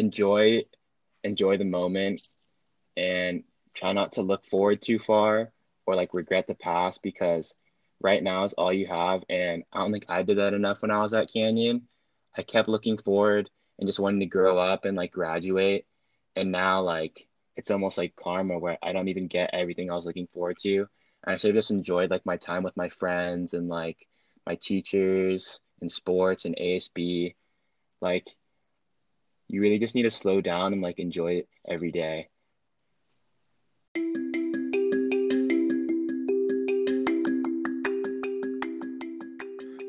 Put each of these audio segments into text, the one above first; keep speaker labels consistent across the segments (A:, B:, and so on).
A: enjoy enjoy the moment and try not to look forward too far or like regret the past because right now is all you have and I don't think I did that enough when I was at Canyon. I kept looking forward and just wanting to grow up and like graduate and now like it's almost like karma where I don't even get everything I was looking forward to. And I should have just enjoyed like my time with my friends and like my teachers and sports and ASB. Like you really just need to slow down and like enjoy it every day.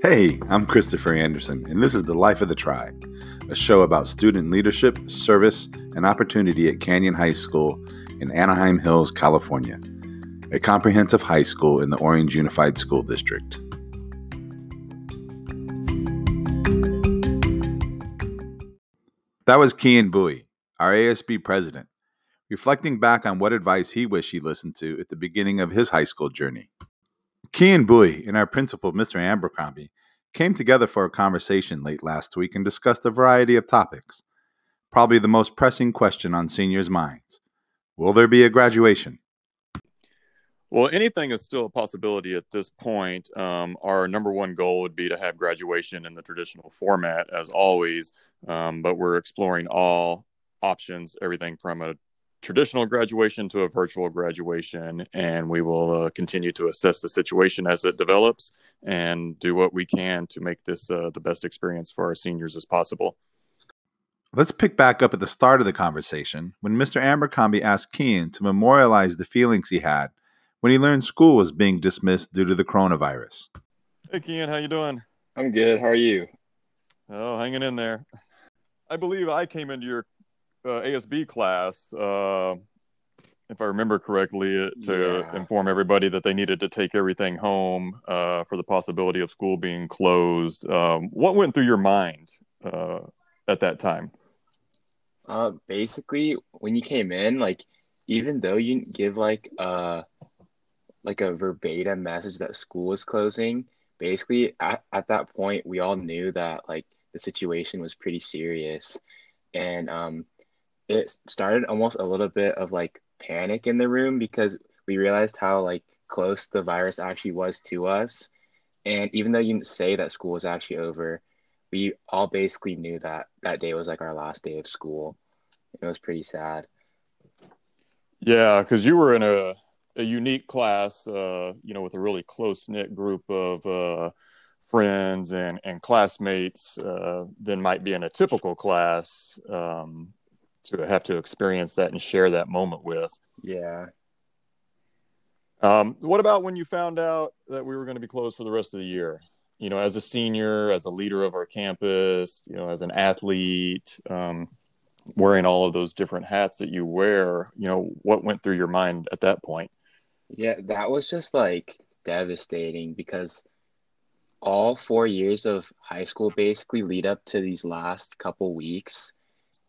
B: Hey, I'm Christopher Anderson, and this is The Life of the Tribe, a show about student leadership, service, and opportunity at Canyon High School in Anaheim Hills, California, a comprehensive high school in the Orange Unified School District. That was Kian Bowie, our ASB president, reflecting back on what advice he wished he listened to at the beginning of his high school journey. Kian Bowie and our principal, Mr. Abercrombie, came together for a conversation late last week and discussed a variety of topics. Probably the most pressing question on seniors' minds Will there be a graduation?
C: Well, anything is still a possibility at this point. Um, our number one goal would be to have graduation in the traditional format, as always, um, but we're exploring all options, everything from a traditional graduation to a virtual graduation, and we will uh, continue to assess the situation as it develops and do what we can to make this uh, the best experience for our seniors as possible.
B: Let's pick back up at the start of the conversation when Mr. Abercrombie asked Kian to memorialize the feelings he had when he learned school was being dismissed due to the coronavirus.
C: Hey, Kian, how you doing?
A: I'm good. How are you?
C: Oh, hanging in there. I believe I came into your uh, ASB class, uh, if I remember correctly, uh, to yeah. inform everybody that they needed to take everything home uh, for the possibility of school being closed. Um, what went through your mind uh, at that time?
A: Uh, basically, when you came in, like even though you give like a like a verbatim message that school was closing, basically at, at that point we all knew that like the situation was pretty serious, and um, it started almost a little bit of like panic in the room because we realized how like close the virus actually was to us. And even though you didn't say that school was actually over, we all basically knew that that day was like our last day of school. It was pretty sad.
C: Yeah, because you were in a, a unique class, uh, you know, with a really close knit group of uh, friends and, and classmates uh, than might be in a typical class. Um, to have to experience that and share that moment with.
A: Yeah.
C: Um, what about when you found out that we were going to be closed for the rest of the year? You know, as a senior, as a leader of our campus, you know, as an athlete, um, wearing all of those different hats that you wear, you know, what went through your mind at that point?
A: Yeah, that was just like devastating because all four years of high school basically lead up to these last couple weeks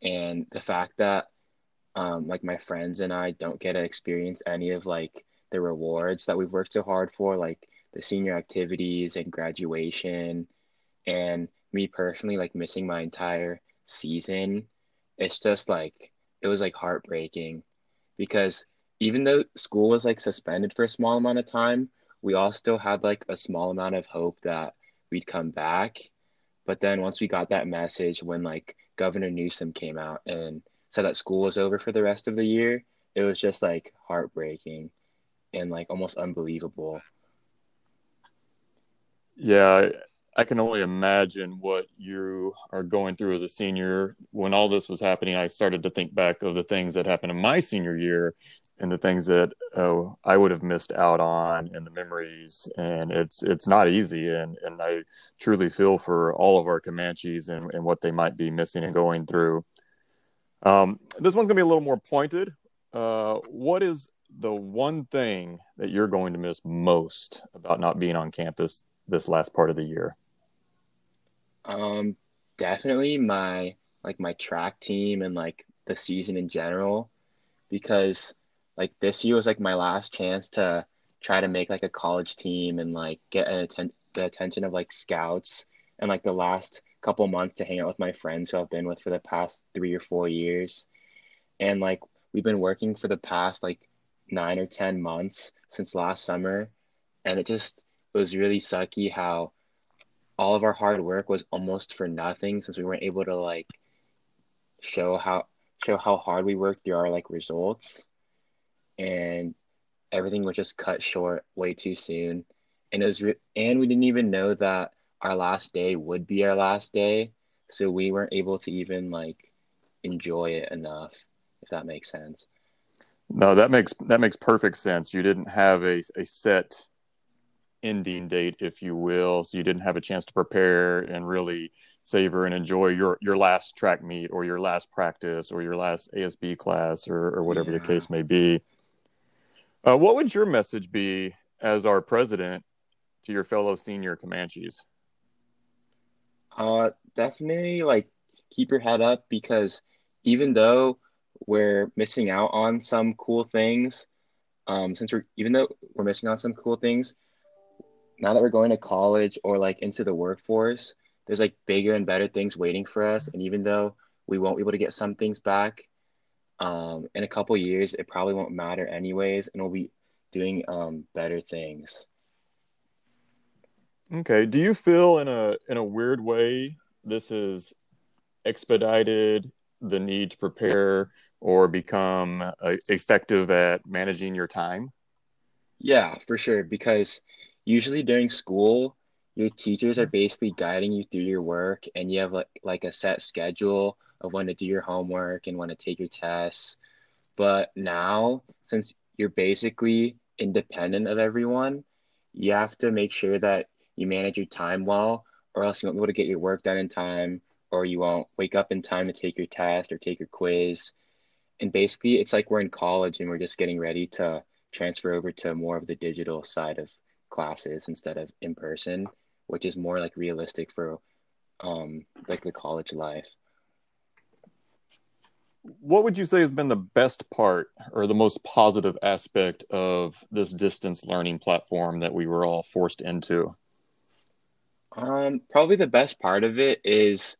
A: and the fact that um, like my friends and I don't get to experience any of like the rewards that we've worked so hard for, like the senior activities and graduation, and me personally like missing my entire season. It's just like it was like heartbreaking because even though school was like suspended for a small amount of time, we all still had like a small amount of hope that we'd come back. But then once we got that message when like Governor Newsom came out and said that school was over for the rest of the year, it was just like heartbreaking and like almost unbelievable.
C: Yeah, I can only imagine what you are going through as a senior. When all this was happening, I started to think back of the things that happened in my senior year and the things that oh, I would have missed out on and the memories. And it's it's not easy. And and I truly feel for all of our Comanches and, and what they might be missing and going through. Um, this one's gonna be a little more pointed. Uh, what is the one thing that you're going to miss most about not being on campus this last part of the year?
A: Um, definitely my like my track team and like the season in general, because like this year was like my last chance to try to make like a college team and like get an atten- the attention of like scouts and like the last couple months to hang out with my friends who I've been with for the past three or four years. And like we've been working for the past like nine or 10 months since last summer. And it just it was really sucky how all of our hard work was almost for nothing since we weren't able to like show how show how hard we worked through our like results. And everything was just cut short way too soon. And it was re- and we didn't even know that our last day would be our last day. So we weren't able to even like enjoy it enough if that makes sense.
C: No that makes that makes perfect sense. You didn't have a, a set ending date if you will so you didn't have a chance to prepare and really savor and enjoy your your last track meet or your last practice or your last asb class or, or whatever yeah. the case may be uh, what would your message be as our president to your fellow senior comanches
A: uh definitely like keep your head up because even though we're missing out on some cool things um since we're even though we're missing out on some cool things now that we're going to college or like into the workforce, there's like bigger and better things waiting for us. And even though we won't be able to get some things back, um, in a couple years, it probably won't matter anyways, and we'll be doing um, better things.
C: Okay. Do you feel in a in a weird way this has expedited the need to prepare or become uh, effective at managing your time?
A: Yeah, for sure. Because usually during school, your teachers are basically guiding you through your work and you have like, like a set schedule of when to do your homework and when to take your tests. But now, since you're basically independent of everyone, you have to make sure that you manage your time well, or else you won't be able to get your work done in time, or you won't wake up in time to take your test or take your quiz. And basically, it's like we're in college and we're just getting ready to transfer over to more of the digital side of classes instead of in person, which is more like realistic for um like the college life.
C: What would you say has been the best part or the most positive aspect of this distance learning platform that we were all forced into?
A: Um, probably the best part of it is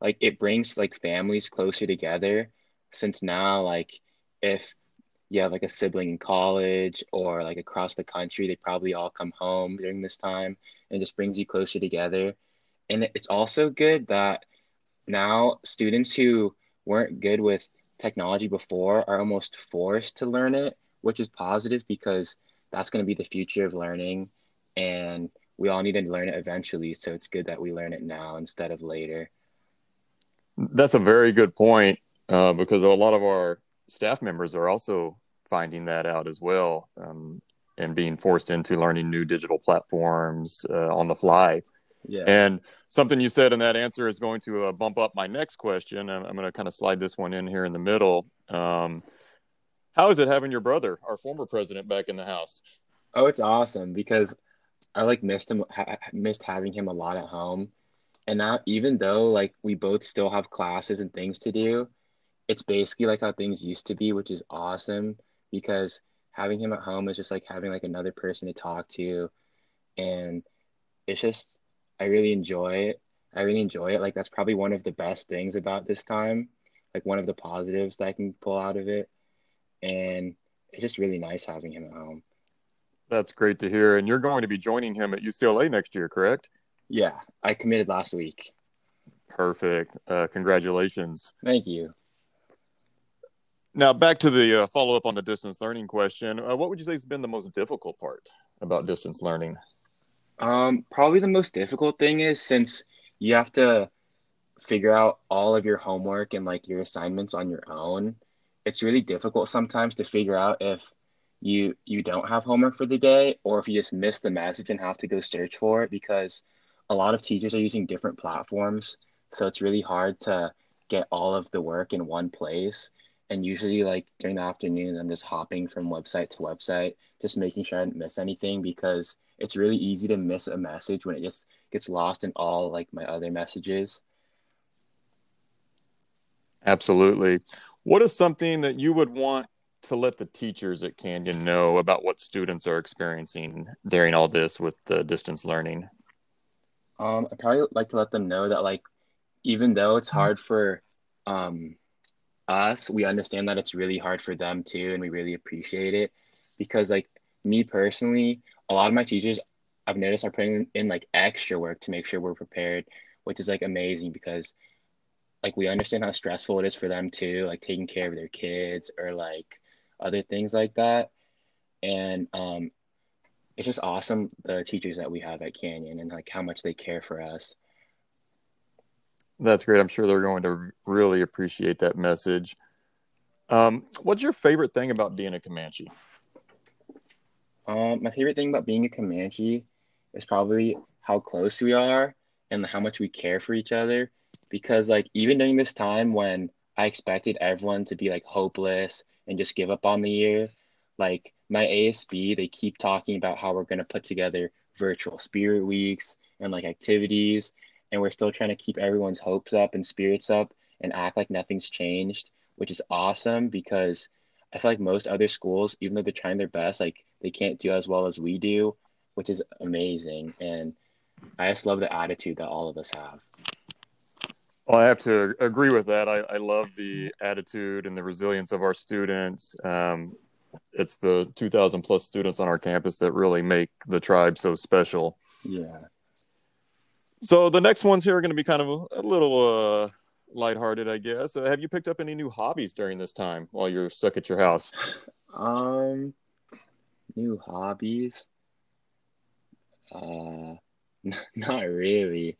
A: like it brings like families closer together since now like if you have like a sibling in college or like across the country, they probably all come home during this time and just brings you closer together. And it's also good that now students who weren't good with technology before are almost forced to learn it, which is positive because that's going to be the future of learning. And we all need to learn it eventually. So it's good that we learn it now instead of later.
C: That's a very good point uh, because a lot of our staff members are also finding that out as well um, and being forced into learning new digital platforms uh, on the fly. Yeah. And something you said in that answer is going to uh, bump up my next question. I'm, I'm going to kind of slide this one in here in the middle. Um, how is it having your brother, our former president, back in the house?
A: Oh, it's awesome because I like missed him, ha- missed having him a lot at home. And now, even though like we both still have classes and things to do, it's basically like how things used to be, which is awesome because having him at home is just like having like another person to talk to. And it's just, I really enjoy it. I really enjoy it. Like, that's probably one of the best things about this time, like, one of the positives that I can pull out of it. And it's just really nice having him at home.
C: That's great to hear. And you're going to be joining him at UCLA next year, correct?
A: Yeah, I committed last week.
C: Perfect. Uh, congratulations.
A: Thank you.
C: Now, back to the uh, follow up on the distance learning question. Uh, what would you say has been the most difficult part about distance learning?
A: Um, probably the most difficult thing is since you have to figure out all of your homework and like your assignments on your own. It's really difficult sometimes to figure out if you you don't have homework for the day or if you just miss the message and have to go search for it because a lot of teachers are using different platforms. So it's really hard to get all of the work in one place and usually like during the afternoon i'm just hopping from website to website just making sure i didn't miss anything because it's really easy to miss a message when it just gets lost in all like my other messages.
C: Absolutely. What is something that you would want to let the teachers at canyon know about what students are experiencing during all this with the distance learning?
A: Um i probably like to let them know that like even though it's hard for um, us, we understand that it's really hard for them too, and we really appreciate it because, like me personally, a lot of my teachers I've noticed are putting in like extra work to make sure we're prepared, which is like amazing because like we understand how stressful it is for them too, like taking care of their kids or like other things like that. And um, it's just awesome the teachers that we have at Canyon and like how much they care for us.
C: That's great. I'm sure they're going to really appreciate that message. Um, what's your favorite thing about being a Comanche?
A: Um, my favorite thing about being a Comanche is probably how close we are and how much we care for each other. Because like even during this time when I expected everyone to be like hopeless and just give up on the year, like my ASB, they keep talking about how we're gonna put together virtual spirit weeks and like activities, and we're still trying to keep everyone's hopes up and spirits up and act like nothing's changed, which is awesome because I feel like most other schools, even though they're trying their best, like they can't do as well as we do which is amazing. And I just love the attitude that all of us have.
C: Well, I have to agree with that. I, I love the attitude and the resilience of our students. Um, it's the 2,000 plus students on our campus that really make the tribe so special.
A: Yeah.
C: So the next ones here are going to be kind of a, a little uh, lighthearted, I guess. Uh, have you picked up any new hobbies during this time while you're stuck at your house?
A: Um, new hobbies. Uh, not really.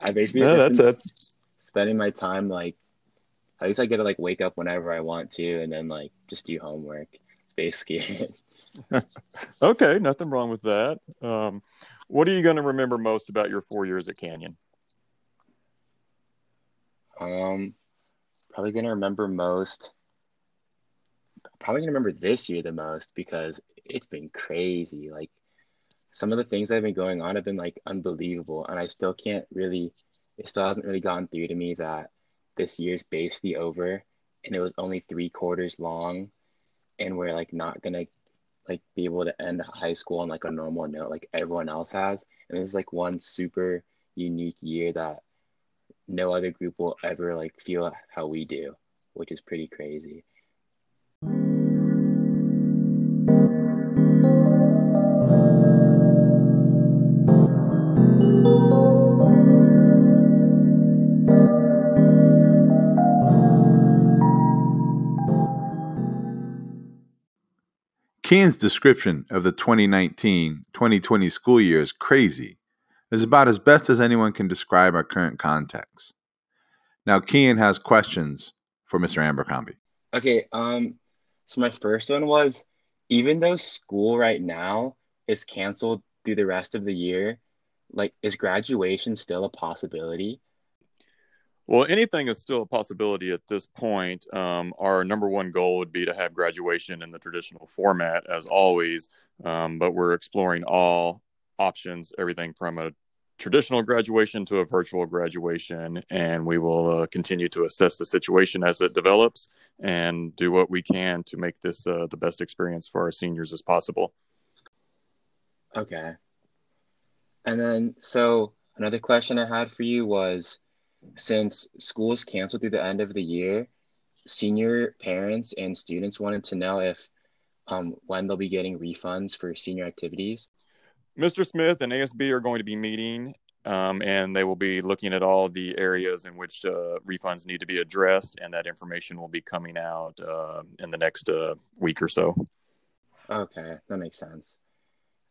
A: I basically
C: no, that's, that's
A: spending my time like at least I get to like wake up whenever I want to and then like just do homework. It's basically
C: okay, nothing wrong with that. Um, what are you going to remember most about your four years at Canyon?
A: Um, probably going to remember most. Probably going to remember this year the most because it's been crazy. Like some of the things that have been going on have been like unbelievable and i still can't really it still hasn't really gone through to me that this year's basically over and it was only three quarters long and we're like not gonna like be able to end high school on like a normal note like everyone else has. And this is like one super unique year that no other group will ever like feel how we do which is pretty crazy
B: Kian's description of the 2019 2020 school year is crazy, is about as best as anyone can describe our current context. Now, Keen has questions for Mr. Abercrombie.
A: Okay, um, so my first one was even though school right now is canceled through the rest of the year, like is graduation still a possibility?
C: Well, anything is still a possibility at this point. Um, our number one goal would be to have graduation in the traditional format, as always, um, but we're exploring all options, everything from a traditional graduation to a virtual graduation, and we will uh, continue to assess the situation as it develops and do what we can to make this uh, the best experience for our seniors as possible.
A: Okay. And then, so another question I had for you was since schools canceled through the end of the year, senior parents and students wanted to know if um, when they'll be getting refunds for senior activities.
C: Mr. Smith and ASB are going to be meeting um, and they will be looking at all the areas in which uh, refunds need to be addressed, and that information will be coming out uh, in the next uh, week or so.
A: Okay, that makes sense.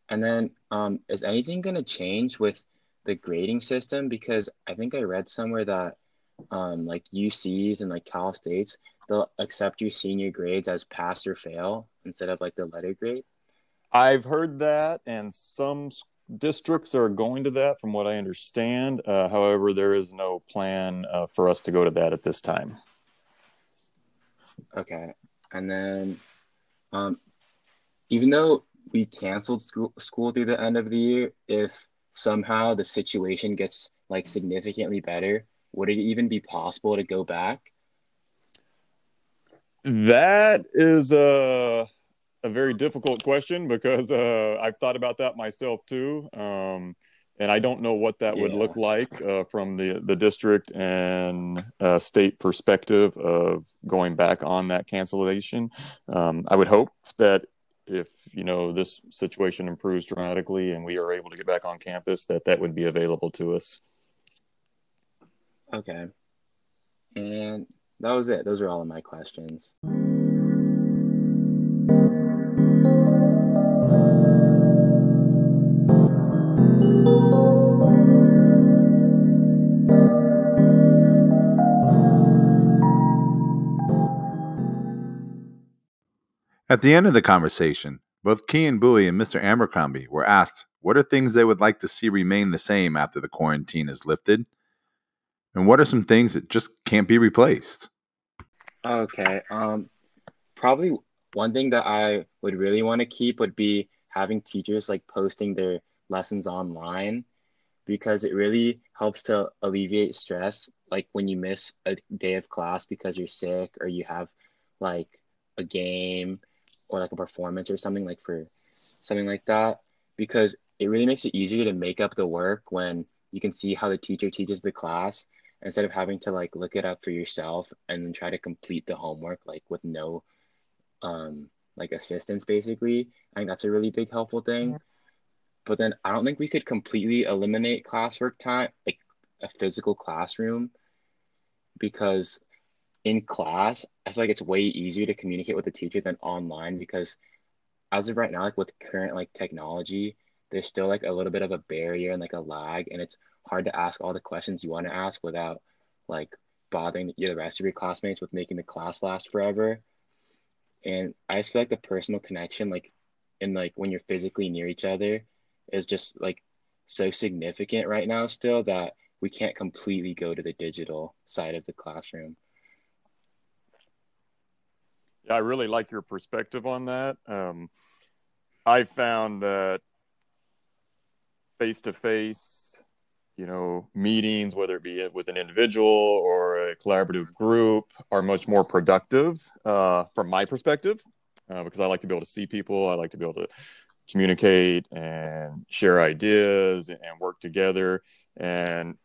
A: And then, um, is anything going to change with the grading system because I think I read somewhere that um, like UCs and like Cal States, they'll accept your senior grades as pass or fail instead of like the letter grade.
C: I've heard that, and some districts are going to that, from what I understand. Uh, however, there is no plan uh, for us to go to that at this time.
A: Okay, and then, um, even though we canceled school, school through the end of the year, if somehow the situation gets like significantly better, would it even be possible to go back?
C: That is a a very difficult question because uh, I've thought about that myself too. Um, and I don't know what that yeah. would look like uh, from the the district and uh, state perspective of going back on that cancellation. Um, I would hope that if you know this situation improves dramatically and we are able to get back on campus, that that would be available to us.
A: Okay, and that was it. Those are all of my questions.
B: At the end of the conversation, both Kian Bowie and Mr. Abercrombie were asked what are things they would like to see remain the same after the quarantine is lifted, and what are some things that just can't be replaced.
A: Okay, um, probably one thing that I would really want to keep would be having teachers like posting their lessons online because it really helps to alleviate stress like when you miss a day of class because you're sick or you have like a game or like a performance or something like for something like that because it really makes it easier to make up the work when you can see how the teacher teaches the class instead of having to like look it up for yourself and then try to complete the homework like with no um like assistance basically. I think that's a really big helpful thing. But then i don't think we could completely eliminate classwork time like a physical classroom because in class, I feel like it's way easier to communicate with the teacher than online because as of right now, like with current like technology, there's still like a little bit of a barrier and like a lag, and it's hard to ask all the questions you want to ask without like bothering the rest of your classmates with making the class last forever. And I just feel like the personal connection, like and like when you're physically near each other, is just like so significant right now still that we can't completely go to the digital side of the classroom.
C: I really like your perspective on that. Um, I found that face to face, you know, meetings, whether it be with an individual or a collaborative group, are much more productive uh, from my perspective uh, because I like to be able to see people. I like to be able to communicate and share ideas and work together. And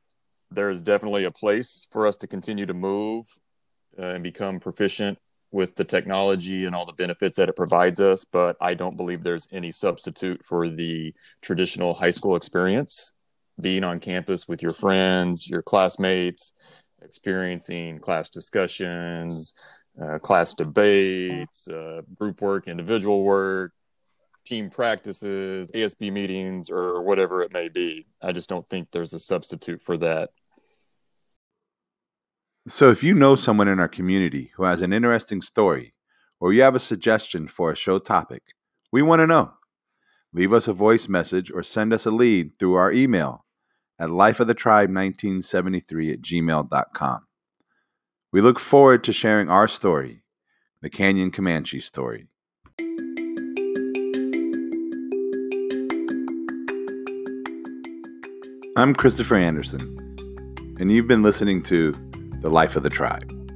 C: there's definitely a place for us to continue to move uh, and become proficient with the technology and all the benefits that it provides us, but I don't believe there's any substitute for the traditional high school experience. Being on campus with your friends, your classmates, experiencing class discussions, uh, class debates, uh, group work, individual work, team practices, ASB meetings, or whatever it may be. I just don't think there's a substitute for that
B: so, if you know someone in our community who has an interesting story, or you have a suggestion for a show topic, we want to know. Leave us a voice message or send us a lead through our email at lifeofthetribe1973 at gmail.com. We look forward to sharing our story, the Canyon Comanche story. I'm Christopher Anderson, and you've been listening to the life of the tribe.